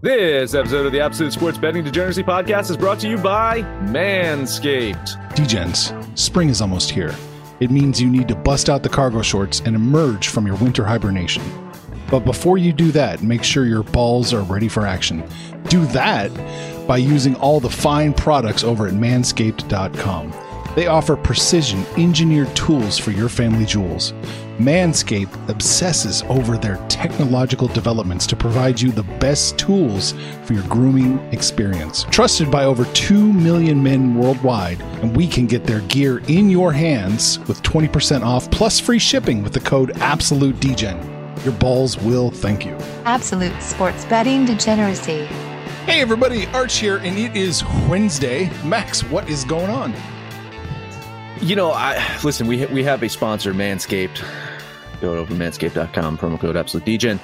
This episode of the Absolute Sports Betting Degeneracy Podcast is brought to you by Manscaped. Degens, spring is almost here. It means you need to bust out the cargo shorts and emerge from your winter hibernation. But before you do that, make sure your balls are ready for action. Do that by using all the fine products over at manscaped.com. They offer precision engineered tools for your family jewels. Manscaped obsesses over their technological developments to provide you the best tools for your grooming experience. Trusted by over 2 million men worldwide, and we can get their gear in your hands with 20% off plus free shipping with the code AbsoluteDegen. Your balls will thank you. Absolute sports betting degeneracy. Hey everybody, Arch here, and it is Wednesday. Max, what is going on? You know, I listen. We we have a sponsor, Manscaped. Go over to manscaped.com, promo code Absolute Degen,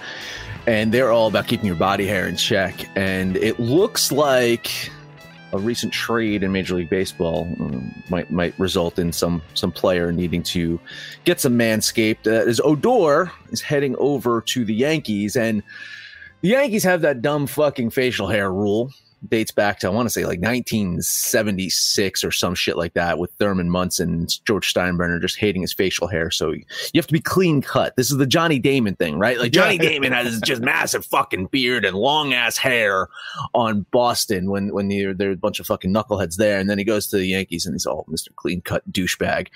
and they're all about keeping your body hair in check. And it looks like a recent trade in Major League Baseball um, might might result in some some player needing to get some Manscaped. Uh, as Odor is heading over to the Yankees, and the Yankees have that dumb fucking facial hair rule dates back to I want to say like 1976 or some shit like that with Thurman Munson and George Steinbrenner just hating his facial hair. So you have to be clean cut. This is the Johnny Damon thing, right? Like Johnny yeah. Damon has just massive fucking beard and long ass hair on Boston when when there are a bunch of fucking knuckleheads there, and then he goes to the Yankees and he's all Mr. Clean Cut douchebag,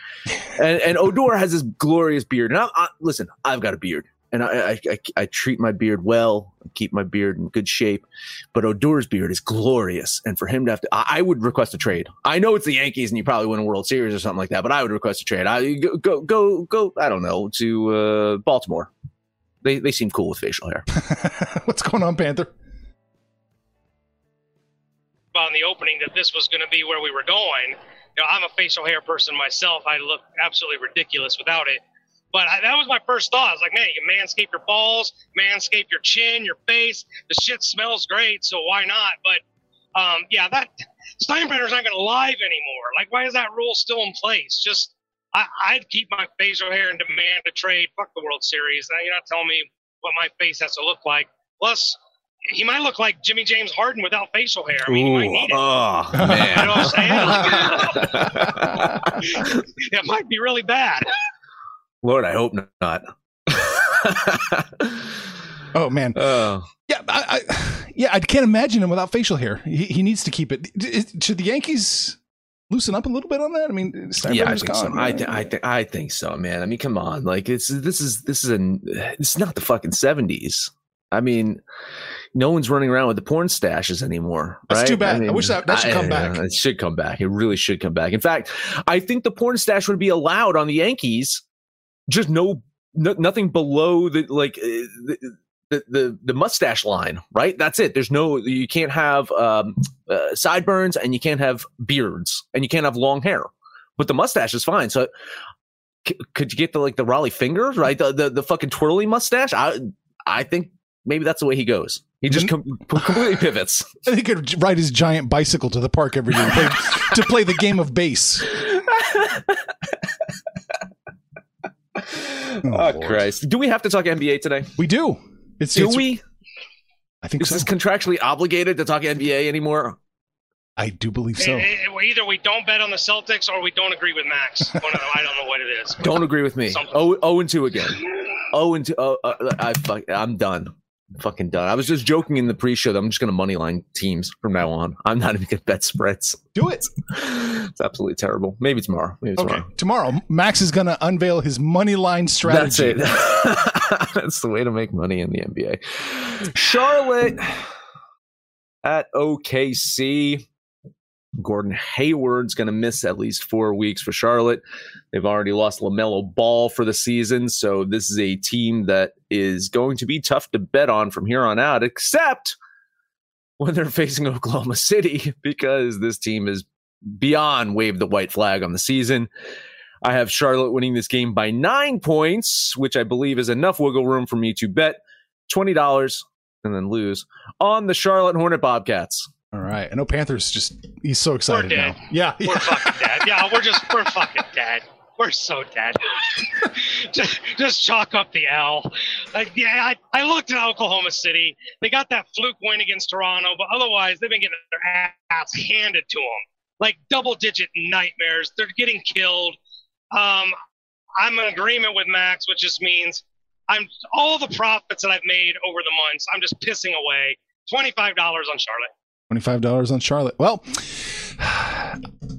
and and Odor has this glorious beard. And I, I, listen, I've got a beard and I, I, I, treat my beard well, keep my beard in good shape. But Odor's beard is glorious, and for him to have to, I, I, would request a trade. I know it's the Yankees, and you probably win a World Series or something like that, but I would request a trade. I go go go, go I don't know to uh, Baltimore. They they seem cool with facial hair. What's going on, Panther? On the opening, that this was going to be where we were going. You know, I'm a facial hair person myself. I look absolutely ridiculous without it but I, that was my first thought. I was like, man, you can manscape your balls, manscape your chin, your face. The shit smells great, so why not? But um, yeah, that Steinbrenner's not going to live anymore. Like, why is that rule still in place? Just I, would keep my facial hair and demand a trade. Fuck the World Series. Now you're not telling me what my face has to look like. Plus, he might look like Jimmy James Harden without facial hair. I mean, Ooh, he might need it. Oh, man. you know what I'm saying? it might be really bad. Lord, I hope not. oh man. Oh. Yeah, I, I, yeah, I can't imagine him without facial hair. He, he needs to keep it. Should the Yankees loosen up a little bit on that? I mean, yeah, I think gone, so. Right? I, th- I, th- I think so, man. I mean, come on, like it's this is this is a it's not the fucking seventies. I mean, no one's running around with the porn stashes anymore. That's right? too bad. I, mean, I wish that, that should come back. It should come back. It really should come back. In fact, I think the porn stash would be allowed on the Yankees just no, no nothing below the like uh, the, the, the the mustache line, right? That's it. There's no you can't have um, uh, sideburns and you can't have beards and you can't have long hair, but the mustache is fine. So c- could you get the like the Rollie Fingers, right? The, the the fucking twirly mustache. I I think maybe that's the way he goes. He just mm-hmm. com- completely pivots. Think he could ride his giant bicycle to the park every day to play, to play the game of base. oh, oh Christ! Do we have to talk NBA today? We do. It's, do it's, we? I think is so. this contractually obligated to talk NBA anymore? I do believe so. It, it, either we don't bet on the Celtics or we don't agree with Max. One of I don't know what it is. Don't agree with me. Oh, oh and two again. Oh and two. Oh, uh, I fuck. I'm done fucking done. I was just joking in the pre-show that I'm just going to moneyline teams from now on. I'm not even going to bet spreads. Do it. it's absolutely terrible. Maybe tomorrow. Maybe tomorrow. Okay. Tomorrow, Max is going to unveil his moneyline strategy. That's it. That's the way to make money in the NBA. Charlotte at OKC. Gordon Hayward's going to miss at least four weeks for Charlotte. They've already lost LaMelo Ball for the season. So this is a team that is going to be tough to bet on from here on out, except when they're facing Oklahoma City because this team is beyond waved the white flag on the season. I have Charlotte winning this game by nine points, which I believe is enough wiggle room for me to bet $20 and then lose on the Charlotte Hornet Bobcats. All right. I know Panthers just, he's so excited We're now. Yeah. We're fucking dead. Yeah, we're just we're fucking dead. We're so dead. just, just chalk up the L. Like, yeah, I, I looked at Oklahoma City. They got that fluke win against Toronto, but otherwise they've been getting their ass handed to them. Like double digit nightmares. They're getting killed. Um, I'm in agreement with Max, which just means I'm all the profits that I've made over the months. I'm just pissing away. Twenty five dollars on Charlotte. $25 on Charlotte. Well,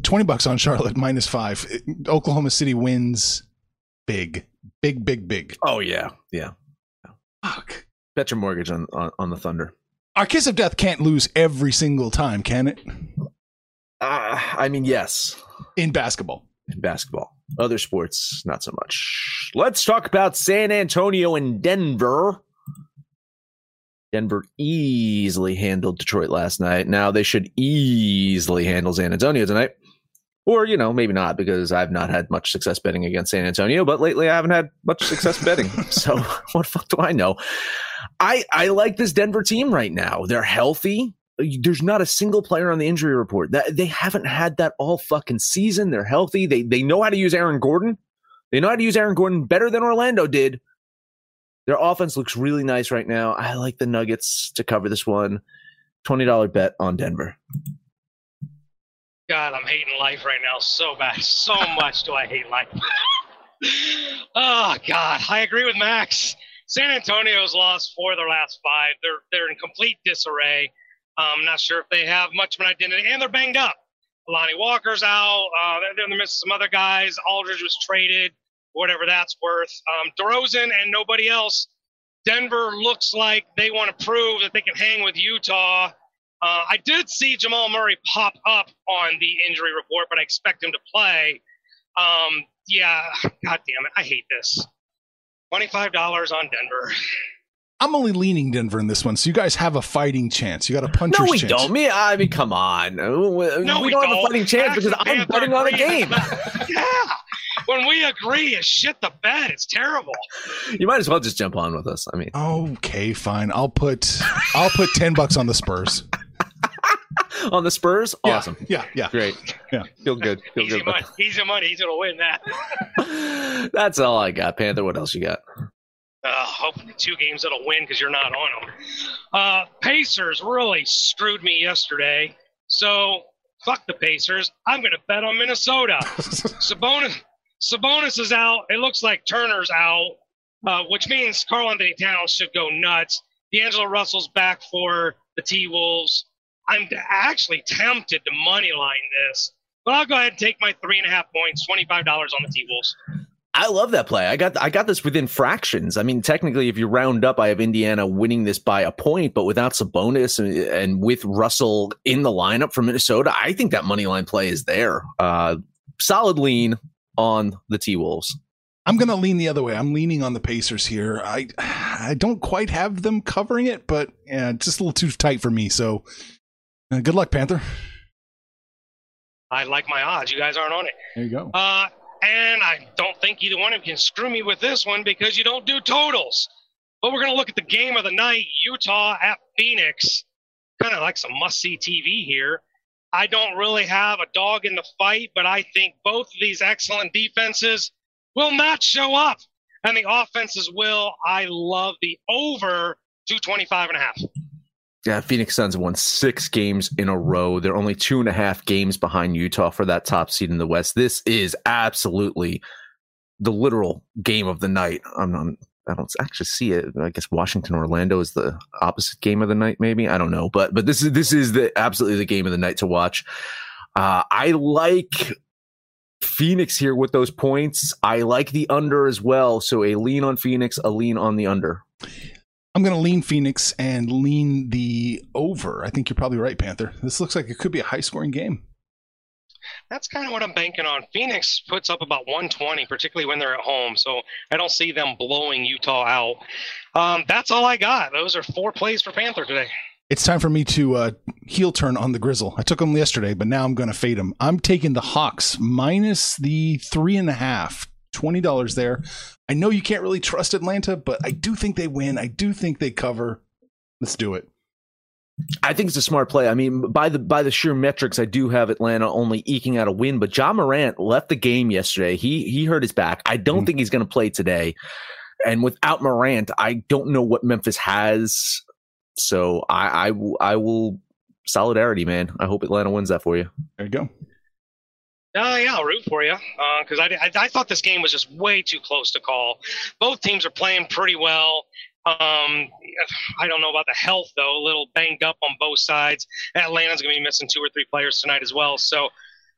20 bucks on Charlotte minus five. Oklahoma City wins big, big, big, big. Oh, yeah. Yeah. Fuck. Bet your mortgage on, on, on the Thunder. Our kiss of death can't lose every single time, can it? Uh, I mean, yes. In basketball. in basketball. Other sports, not so much. Let's talk about San Antonio and Denver. Denver easily handled Detroit last night. Now they should easily handle San Antonio tonight. Or, you know, maybe not because I've not had much success betting against San Antonio, but lately I haven't had much success betting. So what the fuck do I know? I I like this Denver team right now. They're healthy. There's not a single player on the injury report. That they haven't had that all fucking season. They're healthy. They they know how to use Aaron Gordon. They know how to use Aaron Gordon better than Orlando did. Their offense looks really nice right now. I like the Nuggets to cover this one. $20 bet on Denver. God, I'm hating life right now so bad. So much do I hate life. oh God, I agree with Max. San Antonio's lost four of their last five. They're they're in complete disarray. I'm not sure if they have much of an identity, and they're banged up. Lonnie Walker's out. Uh, they're, they're missing some other guys. Aldridge was traded, whatever that's worth. Um, DeRozan and nobody else. Denver looks like they want to prove that they can hang with Utah. Uh, I did see Jamal Murray pop up on the injury report, but I expect him to play. Um, yeah, God damn it, I hate this. Twenty-five dollars on Denver. I'm only leaning Denver in this one, so you guys have a fighting chance. You got a puncher's chance. No, we chance. don't. Me, I mean, come on. No, we, No, we we don't have a fighting chance Max because I'm betting on a game. yeah, when we agree, it's shit the bed. It's terrible. You might as well just jump on with us. I mean, Okay, fine. I'll put I'll put ten bucks on the Spurs. on the Spurs, Yeah, awesome, Yeah, yeah. great, Yeah. feel good, feel Easy good. money. Easy money. He's gonna win that. That's all I got, Panther. What else you got? Uh, hopefully, two games that'll win because you're not on them. Uh, Pacers really screwed me yesterday. So fuck the Pacers. I'm going to bet on Minnesota. Sabonis, Sabonis is out. It looks like Turner's out, uh, which means Karl-Anthony Towns should go nuts. D'Angelo Russell's back for the T Wolves. I'm actually tempted to money line this, but I'll go ahead and take my three and a half points, twenty-five dollars on the T Wolves. I love that play. I got I got this within fractions. I mean, technically, if you round up, I have Indiana winning this by a point, but without Sabonis and, and with Russell in the lineup for Minnesota, I think that money line play is there. Uh, solid lean on the T Wolves. I'm gonna lean the other way. I'm leaning on the Pacers here. I I don't quite have them covering it, but yeah, it's just a little too tight for me. So uh, good luck, Panther. I like my odds. You guys aren't on it. There you go. Uh, and I don't think either one of you can screw me with this one because you don't do totals. But we're going to look at the game of the night Utah at Phoenix. Kind of like some must see TV here. I don't really have a dog in the fight, but I think both of these excellent defenses will not show up. And the offenses will. I love the over 225 and a half. Yeah, Phoenix Suns won six games in a row. They're only two and a half games behind Utah for that top seed in the West. This is absolutely the literal game of the night. I'm, I'm, I don't actually see it. I guess Washington Orlando is the opposite game of the night. Maybe I don't know, but but this is this is the absolutely the game of the night to watch. Uh, I like Phoenix here with those points. I like the under as well. So a lean on Phoenix, a lean on the under. I'm gonna lean Phoenix and lean the over. I think you're probably right, Panther. This looks like it could be a high scoring game. That's kind of what I'm banking on. Phoenix puts up about 120, particularly when they're at home. So I don't see them blowing Utah out. Um, that's all I got. Those are four plays for Panther today. It's time for me to uh, heel turn on the Grizzle. I took them yesterday, but now I'm going to fade them. I'm taking the Hawks minus the three and a half. Twenty dollars there. I know you can't really trust Atlanta, but I do think they win. I do think they cover. Let's do it. I think it's a smart play. I mean, by the by the sheer metrics, I do have Atlanta only eking out a win. But Ja Morant left the game yesterday. He he hurt his back. I don't mm think he's going to play today. And without Morant, I don't know what Memphis has. So I I, I will solidarity, man. I hope Atlanta wins that for you. There you go. Uh, yeah, I'll root for you because uh, I, I, I thought this game was just way too close to call. Both teams are playing pretty well. Um, I don't know about the health though. A little banged up on both sides. Atlanta's going to be missing two or three players tonight as well. So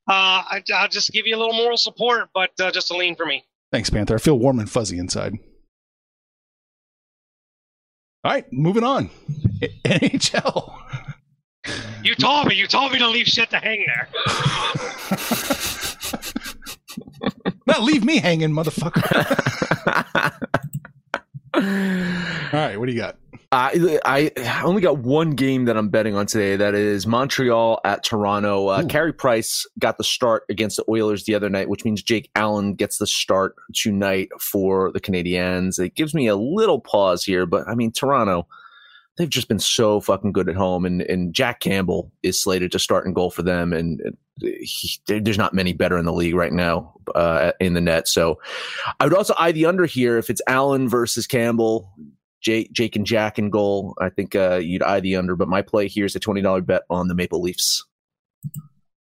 uh, I, will just give you a little moral support, but uh, just a lean for me. Thanks, Panther. I feel warm and fuzzy inside. All right, moving on. NHL. You told me. You told me to leave shit to hang there. Not leave me hanging, motherfucker. All right, what do you got? I I only got one game that I'm betting on today. That is Montreal at Toronto. Uh, Carey Price got the start against the Oilers the other night, which means Jake Allen gets the start tonight for the Canadiens. It gives me a little pause here, but I mean Toronto they've just been so fucking good at home. And, and Jack Campbell is slated to start and goal for them. And he, there's not many better in the league right now uh, in the net. So I would also eye the under here if it's Allen versus Campbell. Jake, Jake and Jack in goal. I think uh, you'd eye the under, but my play here is a twenty dollar bet on the Maple Leafs.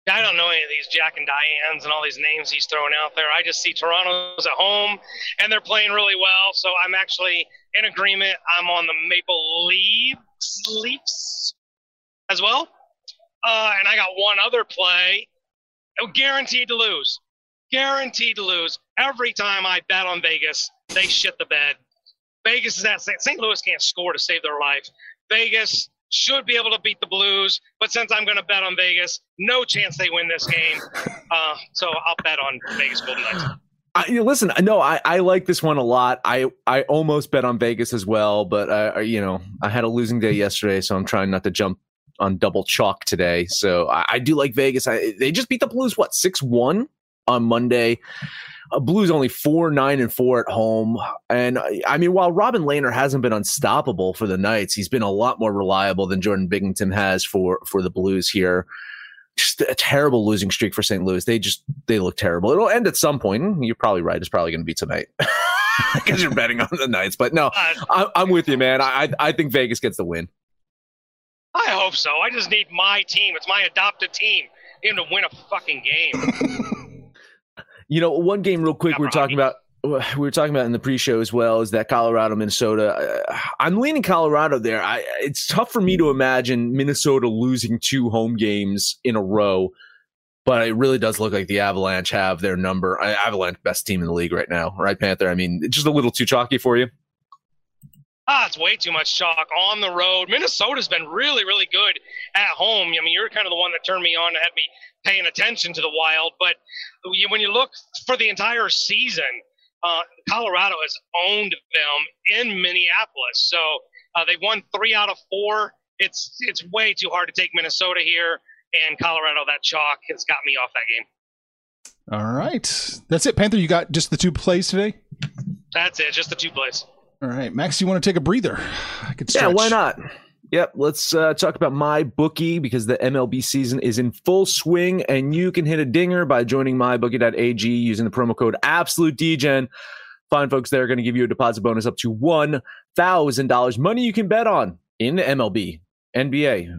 I don't know any of these Jack and Dianes and all these names he's throwing out there. I just see Toronto's at home and they're playing really well. So I'm actually in agreement. I'm on the Maple Leafs, Leafs as well. Uh, and I got one other play. Oh, guaranteed to lose. Guaranteed to lose. Every time I bet on Vegas, they shit the bed. Vegas is at St. Louis can't score to save their life. Vegas should be able to beat the Blues, but since I'm going to bet on Vegas, no chance they win this game. Uh, so I'll bet on Vegas Golden Knights. I, you know, listen, no, I, I like this one a lot. I, I almost bet on Vegas as well, but uh, you know, I had a losing day yesterday, so I'm trying not to jump on double chalk today. So I, I do like Vegas. I, they just beat the Blues what six one on Monday. Uh, Blues only four nine and four at home, and I mean, while Robin Lehner hasn't been unstoppable for the Knights, he's been a lot more reliable than Jordan Binnington has for for the Blues here. Just a terrible losing streak for St. Louis. They just they look terrible. It'll end at some point. You're probably right. It's probably going to be tonight because you're betting on the Knights. But no, uh, I, am with you, man. I I think Vegas gets the win. I hope so. I just need my team. It's my adopted team. Need to win a fucking game. You know, one game real quick We're talking about we were talking about in the pre-show as well is that Colorado Minnesota. Uh, I'm leaning Colorado there. I, it's tough for me to imagine Minnesota losing two home games in a row, but it really does look like the Avalanche have their number. Avalanche best team in the league right now, right, Panther? I mean, just a little too chalky for you. Ah, it's way too much chalk on the road. Minnesota's been really, really good at home. I mean, you're kind of the one that turned me on and had me paying attention to the Wild. But when you look for the entire season, uh, Colorado has owned them in Minneapolis. So uh, they've won three out of four. It's it's way too hard to take Minnesota here and Colorado. That chalk has got me off that game. All right, that's it, Panther. You got just the two plays today. That's it, just the two plays. All right, Max, you want to take a breather? I could yeah, why not? Yep, let's uh, talk about MyBookie because the MLB season is in full swing, and you can hit a dinger by joining mybookie.ag using the promo code Absolute Degen. Fine folks, they're going to give you a deposit bonus up to one thousand dollars, money you can bet on in MLB, NBA.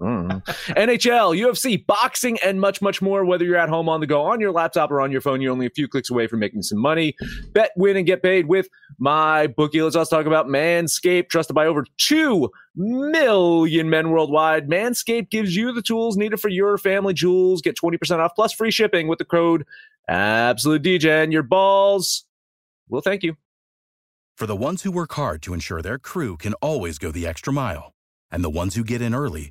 Mm-hmm. NHL, UFC, boxing, and much, much more. Whether you're at home on the go, on your laptop, or on your phone, you're only a few clicks away from making some money. Bet, win, and get paid with MyBookie. Let's also talk about Manscaped, trusted by over 2 million men worldwide. Manscaped gives you the tools needed for your family jewels. Get 20% off plus free shipping with the code Absolute DJ, and your balls will thank you. For the ones who work hard to ensure their crew can always go the extra mile, and the ones who get in early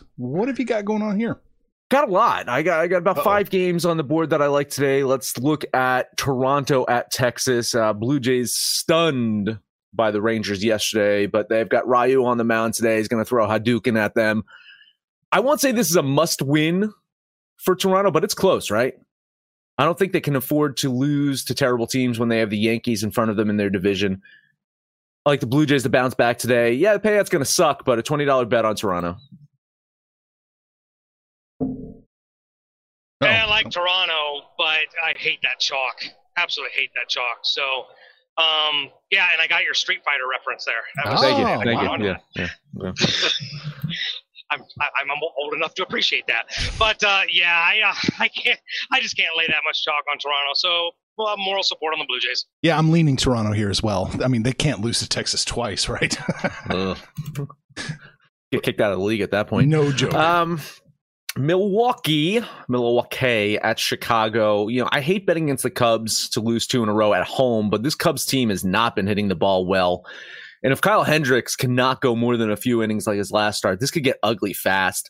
what have you got going on here? Got a lot. I got I got about Uh-oh. five games on the board that I like today. Let's look at Toronto at Texas. Uh, Blue Jays stunned by the Rangers yesterday, but they've got Ryu on the mound today. He's going to throw Hadouken at them. I won't say this is a must win for Toronto, but it's close, right? I don't think they can afford to lose to terrible teams when they have the Yankees in front of them in their division. I like the Blue Jays to bounce back today. Yeah, the payout's going to suck, but a $20 bet on Toronto. Like Toronto, but I hate that chalk. Absolutely hate that chalk. So, um, yeah, and I got your Street Fighter reference there. That was- Oh, Thank you. Thank you. Yeah, yeah, yeah. I'm I- I'm old enough to appreciate that. But uh, yeah, I uh, I can't. I just can't lay that much chalk on Toronto. So, well, have moral support on the Blue Jays. Yeah, I'm leaning Toronto here as well. I mean, they can't lose to Texas twice, right? Get kicked out of the league at that point. no joke. Um, Milwaukee, Milwaukee at Chicago. You know, I hate betting against the Cubs to lose two in a row at home, but this Cubs team has not been hitting the ball well. And if Kyle Hendricks cannot go more than a few innings like his last start, this could get ugly fast.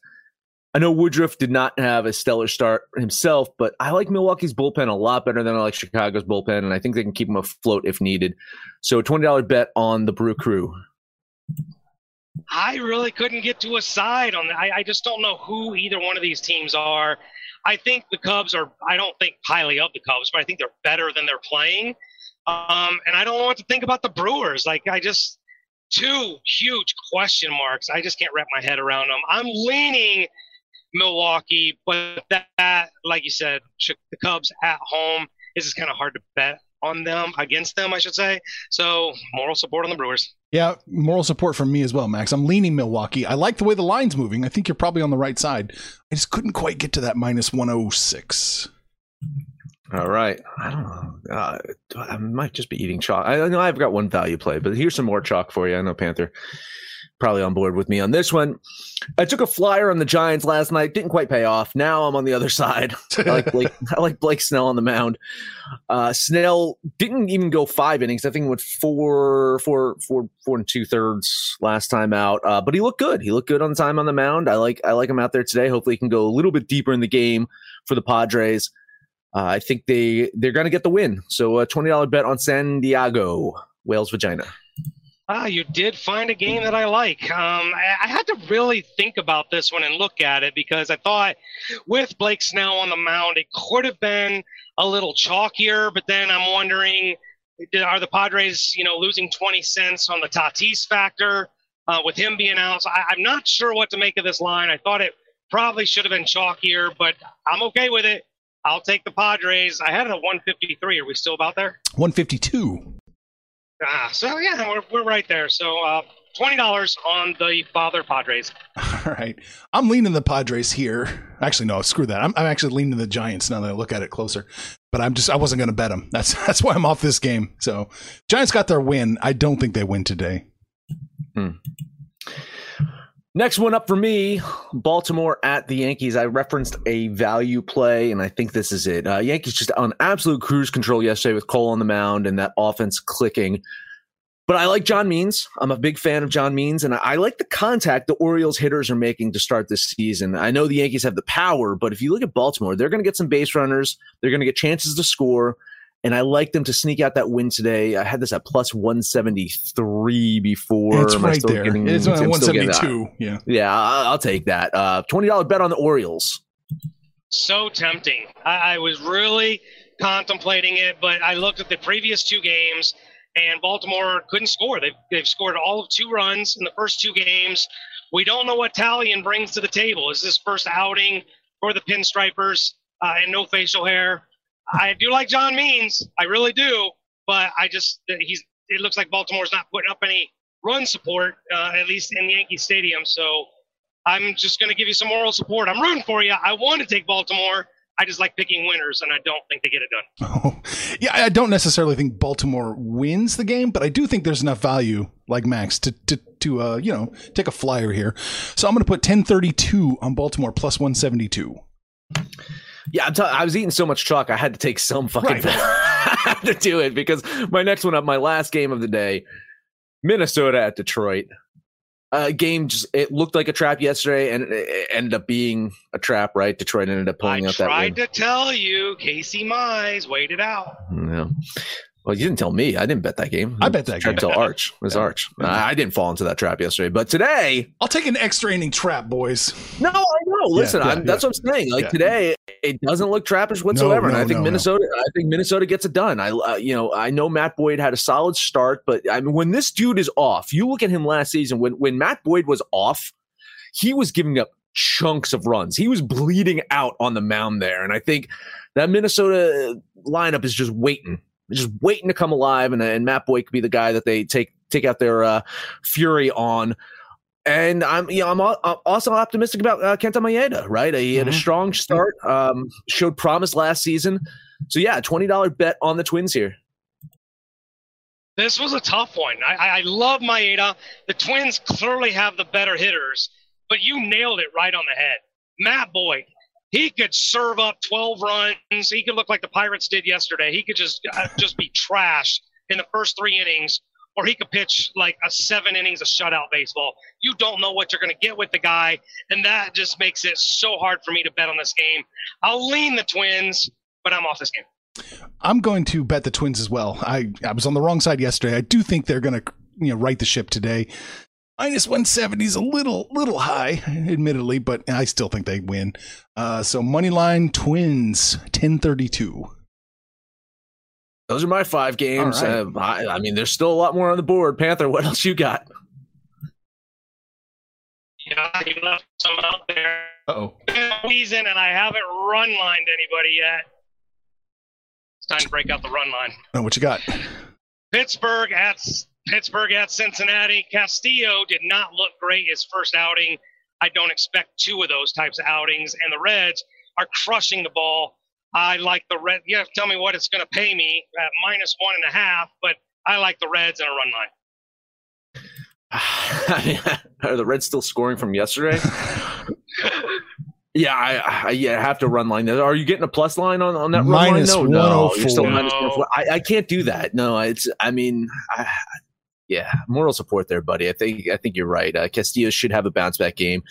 I know Woodruff did not have a stellar start himself, but I like Milwaukee's bullpen a lot better than I like Chicago's bullpen, and I think they can keep him afloat if needed. So, a twenty dollar bet on the Brew Crew. I really couldn't get to a side on that. I, I just don't know who either one of these teams are. I think the Cubs are. I don't think highly of the Cubs, but I think they're better than they're playing. Um, and I don't what to think about the Brewers. Like I just two huge question marks. I just can't wrap my head around them. I'm leaning Milwaukee, but that, like you said, the Cubs at home. This is kind of hard to bet on them against them, I should say. So moral support on the Brewers. Yeah, moral support from me as well, Max. I'm leaning Milwaukee. I like the way the line's moving. I think you're probably on the right side. I just couldn't quite get to that minus 106. All right. I don't know. Uh, I might just be eating chalk. I know I've got one value play, but here's some more chalk for you. I know Panther probably on board with me on this one. I took a flyer on the Giants last night. Didn't quite pay off. Now I'm on the other side. I like Blake, I like Blake Snell on the mound. Uh, Snell didn't even go five innings. I think he went four, four, four, four and two thirds last time out. Uh, but he looked good. He looked good on time on the mound. I like I like him out there today. Hopefully, he can go a little bit deeper in the game for the Padres. Uh, I think they they're going to get the win. So a twenty dollar bet on San Diego Wales vagina. Ah, you did find a game that I like. Um, I, I had to really think about this one and look at it because I thought with Blake Snell on the mound, it could have been a little chalkier. But then I'm wondering, are the Padres, you know, losing 20 cents on the Tatis factor uh, with him being out? So I, I'm not sure what to make of this line. I thought it probably should have been chalkier, but I'm okay with it. I'll take the Padres. I had it at 153. Are we still about there? 152. Ah, so yeah, we're, we're right there. So uh, twenty dollars on the Father Padres. All right. I'm leaning the Padres here. Actually, no, screw that. I'm, I'm actually leaning the Giants now that I look at it closer. But I'm just, I wasn't going to bet them. That's, that's why I'm off this game. So Giants got their win. I don't think they win today. Next one up for me, Baltimore at the Yankees. I referenced a value play, and I think this is it. Uh, Yankees just on absolute cruise control yesterday with Cole on the mound and that offense clicking. But I like John Means. I'm a big fan of John Means, and I like the contact the Orioles hitters are making to start this season. I know the Yankees have the power, but if you look at Baltimore, they're going to get some base runners. They're going to get chances to score, and I like them to sneak out that win today. I had this at plus 173 before. It's right there. Getting, it's 172. Yeah. Yeah, I'll, take that. Uh, $20 bet on the Orioles. So tempting. I, I was really contemplating it, but I looked at the previous two games – and Baltimore couldn't score. They've, they've scored all of two runs in the first two games. We don't know what Taillon brings to the table. Is this first outing for the Pinstripers uh, and no facial hair? I do like John Means, I really do, but I just he's. It looks like Baltimore's not putting up any run support, uh, at least in Yankee Stadium. So I'm just going to give you some moral support. I'm rooting for you. I want to take Baltimore. I just like picking winners, and I don't think they get it done. Oh, yeah, I don't necessarily think Baltimore wins the game, but I do think there's enough value, like Max, to to to uh, you know take a flyer here. So I'm going to put 1032 on Baltimore plus 172. Yeah, I'm t- i was eating so much chalk, I had to take some fucking right. to do it because my next one up, my last game of the day, Minnesota at Detroit uh, game just it looked like a trap yesterday, and it ended up being a trap. Right, Detroit ended up pulling I out that. I tried to tell you, Casey Mize, wait it out. Yeah. Well, you didn't tell me. I didn't bet that game. I bet that game. Tell Arch. It was yeah. Arch. I didn't fall into that trap yesterday, but today I'll take an extra inning trap, boys. No, I know. Listen, yeah, yeah, that's what I'm saying. Like today, it doesn't look trappish whatsoever, no, no, and I think no, Minnesota. I think Minnesota gets it done. I, uh, you know, I know Matt Boyd had a solid start, but I mean, when this dude is off, you look at him last season. When when Matt Boyd was off, he was giving up chunks of runs. He was bleeding out on the mound there, and I think that Minnesota lineup is just waiting just waiting to come alive, and, and Matt Boyd could be the guy that they take take out their uh, fury on. And I'm, you know, I'm, I'm also optimistic about uh, Kenta Maeda. Right, he had mm-hmm. a strong start, um, showed promise last season. So yeah, twenty dollar bet on the Twins here. This was a tough one. I, I love Maeda. The Twins clearly have the better hitters, but you nailed it right on the head. Matt Boyd, he could serve up 12 runs. He could look like the Pirates did yesterday. He could just uh, just be trashed in the first three innings, or he could pitch like a seven innings of shutout baseball. You don't know what you're going to get with the guy, and that just makes it so hard for me to bet on this game. I'll lean the Twins, but I'm off this game. I'm going to bet the Twins as well. I, I was on the wrong side yesterday. I do think they're going to you know right the ship today minus 170 is a little little high admittedly but i still think they win. Uh, so moneyline twins 1032 those are my five games. right. uh, I, I, mean there's still a lot more on the board. Panther what else you got? Yeah you left some out there. Oh season and i haven't run lined anybody yet. It's time to break out the run line. Oh what you got? Pittsburgh at Pittsburgh at Cincinnati. Castillo did not look great his first outing. I don't expect two of those types of outings. And the Reds are crushing the ball. I like the Reds. You have to tell me what it's going to pay me at minus one and a half, but I like the Reds in a run line. are the Reds still scoring from yesterday? yeah, I, I, yeah, I have to run line. Are you getting a plus line on, on that minus run line? No, no, you're still minus no. Oh I, I can't do that. No, it's. I mean, I, yeah, moral support there, buddy. I think I think you're right. Uh, Castillo should have a bounce back game.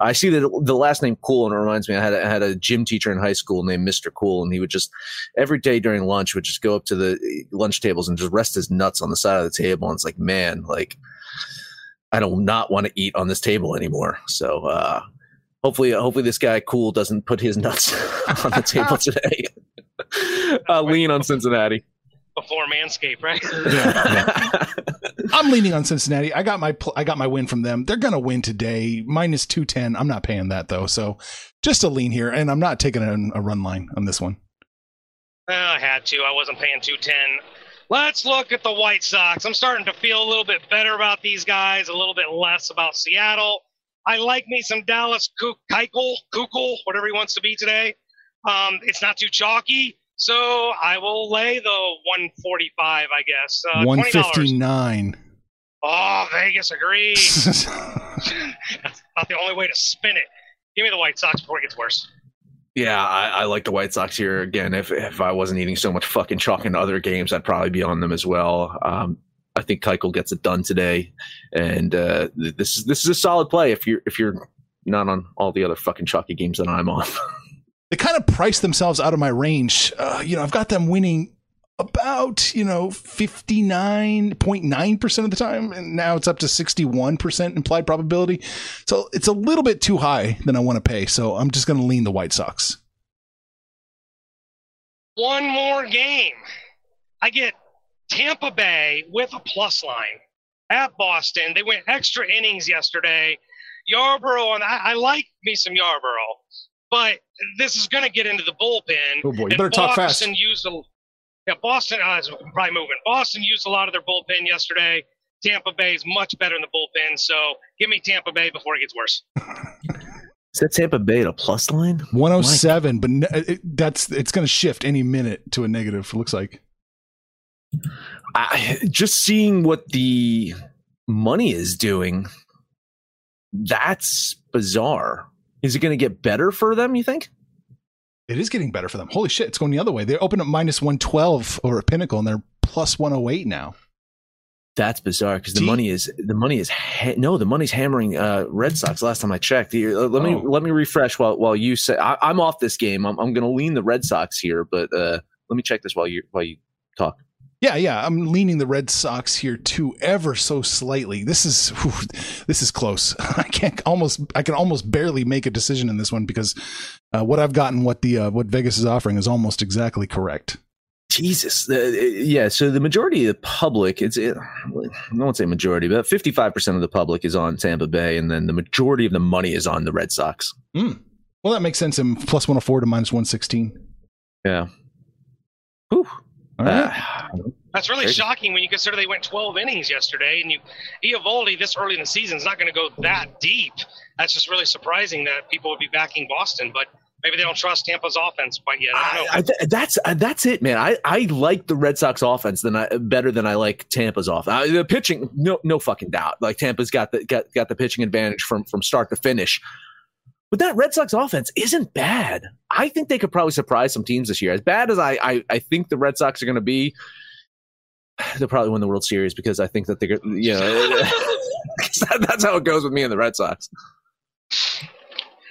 I see that the last name Kuhl, and it reminds me. I had a, I had a gym teacher in high school named Mister Cool, and he would just every day during lunch would just go up to the lunch tables and just rest his nuts on the side of the table. And it's like, man, like I do not not want to eat on this table anymore. So uh, hopefully, hopefully this guy Kuhl doesn't put his nuts on the table today. uh, lean on Cincinnati before Manscaped, right? yeah, I'm leaning on Cincinnati. I got my pl- I got my win from them. They're gonna win today, minus two ten. I'm not paying that though, so just a lean here, and I'm not taking a, a run line on this one. I had to. I wasn't paying two ten. Let's look at the White Sox. I'm starting to feel a little bit better about these guys, a little bit less about Seattle. I like me some Dallas Keuchel, Keuchel, whatever he wants to be today. Um, it's not too chalky. So I will lay the 145, I guess. Uh, 159. Oh, Vegas agrees. That's not the only way to spin it. Give me the White Sox before it gets worse. Yeah, I, I, like the White Sox here again. If if I wasn't eating so much fucking chalk in other games, I'd probably be on them as well. Um, I think Keuchel gets it done today, and uh, this is this is a solid play if you're if you're not on all the other fucking chalky games that I'm on. they kind of priced themselves out of my range. Uh, you know, I've got them winning about you know 59.9% of the time and now it's up to 61% implied probability. So it's a little bit too high than i want to pay so i'm just going to lean the white sox. One more game. I get tampa bay with a plus line at boston. They went extra innings yesterday. Yarbrough and i, I like me some yarbrough but this is going to get into the bullpen. Oh boy, you better talk fast. Boston used a, yeah, Boston uh, is probably moving. Boston used a lot of their bullpen yesterday. Tampa Bay is much better in the bullpen, so give me Tampa Bay before it gets worse. Is that Tampa Bay at a plus line? 107, but it, that's it's going to shift any minute to a negative. It looks like. I, just seeing what the money is doing, that's bizarre. Is it going to get better for them? You think? It is getting better for them. Holy shit, it's going the other way. They opened up minus 112 over a pinnacle and they're plus 108 now. That's bizarre because the money is the money is ha- no the money's hammering uh, Red Sox. Last time I checked, uh, let me oh. let me refresh while while you say I, am off this game. I'm, I'm going to lean the Red Sox here, but uh, let me check this while you while you talk. Yeah, yeah, I'm leaning the Red Sox here too, ever so slightly. This is whew, this is close. I can't almost I can almost barely make a decision in this one because uh, what I've gotten, what the uh, what Vegas is offering, is almost exactly correct. Jesus, uh, yeah. So the majority of the public, it's it, I won't say majority, but fifty five percent of the public is on Tampa Bay, and then the majority of the money is on the Red Sox. Mm. Well, that makes sense. In plus one hundred four to minus one sixteen. Yeah. Whew. Uh, that's really shocking when you consider they went 12 innings yesterday, and you Eovaldi this early in the season is not going to go that deep. That's just really surprising that people would be backing Boston, but maybe they don't trust Tampa's offense quite yet. I I, I, that's uh, that's it, man. I, I like the Red Sox offense than I better than I like Tampa's offense. the pitching, no no fucking doubt. Like Tampa's got the got, got the pitching advantage from from start to finish. But that Red Sox offense isn't bad. I think they could probably surprise some teams this year. As bad as I, I, I think the Red Sox are going to be, they'll probably win the World Series because I think that they're, you know, that's how it goes with me and the Red Sox.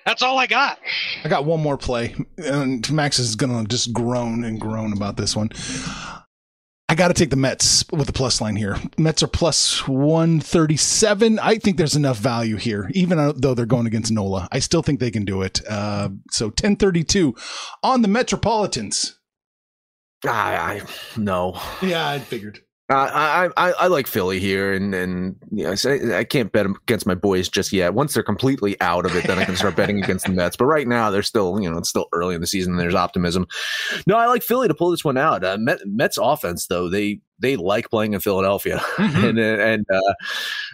That's all I got. I got one more play, and Max is going to just groan and groan about this one. I got to take the Mets with the plus line here. Mets are plus 137. I think there's enough value here, even though they're going against Nola. I still think they can do it. Uh, so 1032 on the Metropolitans. I, I no. Yeah, I figured. I, I I like Philly here, and and you know, I, I can't bet against my boys just yet. Once they're completely out of it, then I can start betting against the Mets. But right now, they're still you know it's still early in the season. And there's optimism. No, I like Philly to pull this one out. Uh, Met, Mets offense though they they like playing in Philadelphia, mm-hmm. and and uh,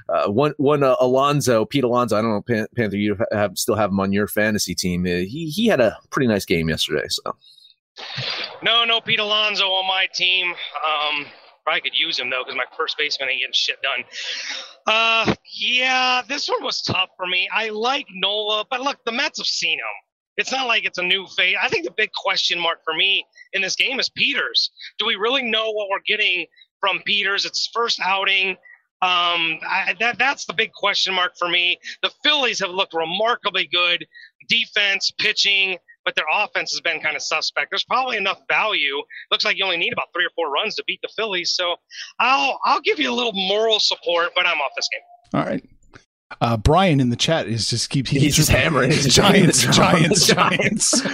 uh, one one uh, Alonso Pete Alonso. I don't know Panther. You have still have him on your fantasy team. Uh, he he had a pretty nice game yesterday. So no, no Pete Alonso on my team. Um, Probably could use him though, because my first baseman ain't getting shit done. Uh, yeah, this one was tough for me. I like Nola, but look, the Mets have seen him. It's not like it's a new face. I think the big question mark for me in this game is Peters. Do we really know what we're getting from Peters? It's his first outing. Um, I, that that's the big question mark for me. The Phillies have looked remarkably good, defense, pitching but their offense has been kind of suspect. There's probably enough value. Looks like you only need about three or four runs to beat the Phillies. So I'll I'll give you a little moral support, but I'm off this game. All right. Uh, Brian in the chat is just keeps he's just hammering giants, giants, giants.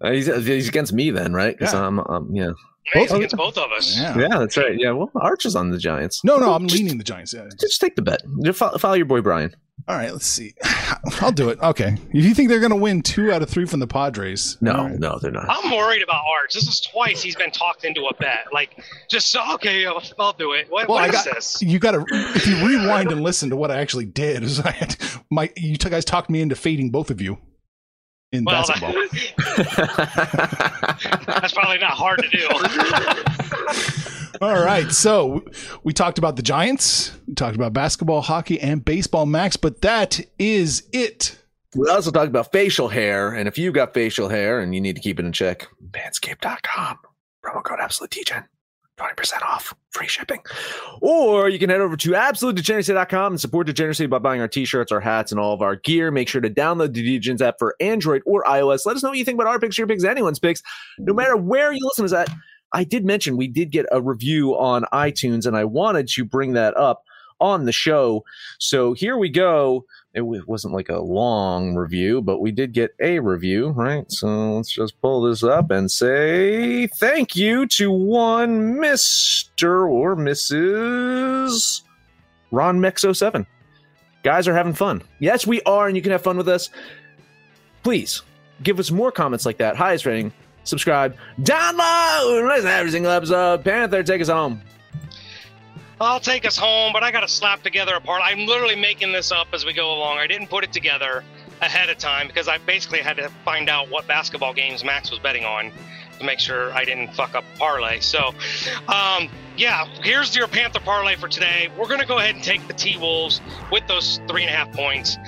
Uh, he's, he's against me then, right? Because yeah. I'm, um, yeah. Both against both of us. Yeah. yeah, that's right. Yeah, well, Arch is on the Giants. No, no, I'm just, leaning the Giants. Yeah. Just take the bet. Just follow, follow your boy Brian. All right, let's see. I'll do it. Okay. If you think they're going to win two out of three from the Padres, no, right. no, they're not. I'm worried about Arch. This is twice he's been talked into a bet. Like, just so okay, I'll, I'll do it. What, well, what got, this? You got to if you rewind and listen to what I actually did. Is I had my you guys talked me into fading both of you in well, basketball. That's probably not hard to do. All right. So we talked about the Giants, we talked about basketball, hockey, and baseball, Max, but that is it. We also talked about facial hair. And if you've got facial hair and you need to keep it in check, manscaped.com. Promo code absolute 20% off free shipping. Or you can head over to absolutedegeneracy.com and support degeneracy by buying our t-shirts, our hats, and all of our gear. Make sure to download the Degens app for Android or iOS. Let us know what you think about our picks, your picks, anyone's picks. No matter where you listen to us at, I did mention we did get a review on iTunes, and I wanted to bring that up on the show. So here we go. It wasn't like a long review, but we did get a review, right? So let's just pull this up and say thank you to one Mr. or Mrs. Ron Mexo7. Guys are having fun. Yes, we are, and you can have fun with us. Please give us more comments like that. Highest rating, subscribe, download, listen to every single episode. Panther, take us home. I'll take us home, but I got to slap together a part. I'm literally making this up as we go along. I didn't put it together ahead of time because I basically had to find out what basketball games Max was betting on to make sure I didn't fuck up parlay. So, um, yeah, here's your Panther parlay for today. We're going to go ahead and take the T Wolves with those three and a half points.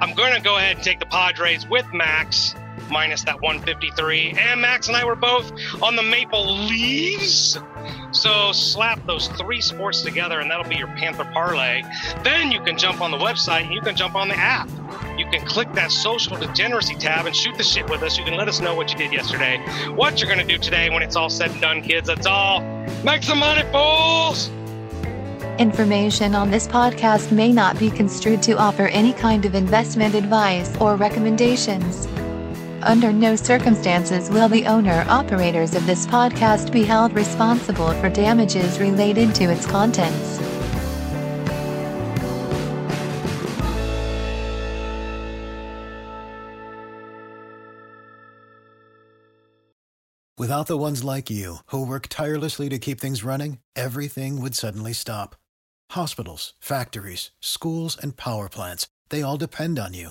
I'm going to go ahead and take the Padres with Max minus that 153. And Max and I were both on the Maple Leaves. So slap those three sports together, and that'll be your Panther parlay. Then you can jump on the website and you can jump on the app. You can click that social degeneracy tab and shoot the shit with us. You can let us know what you did yesterday, what you're going to do today when it's all said and done, kids. That's all. Make some money, fools! Information on this podcast may not be construed to offer any kind of investment advice or recommendations. Under no circumstances will the owner operators of this podcast be held responsible for damages related to its contents. Without the ones like you, who work tirelessly to keep things running, everything would suddenly stop. Hospitals, factories, schools, and power plants, they all depend on you.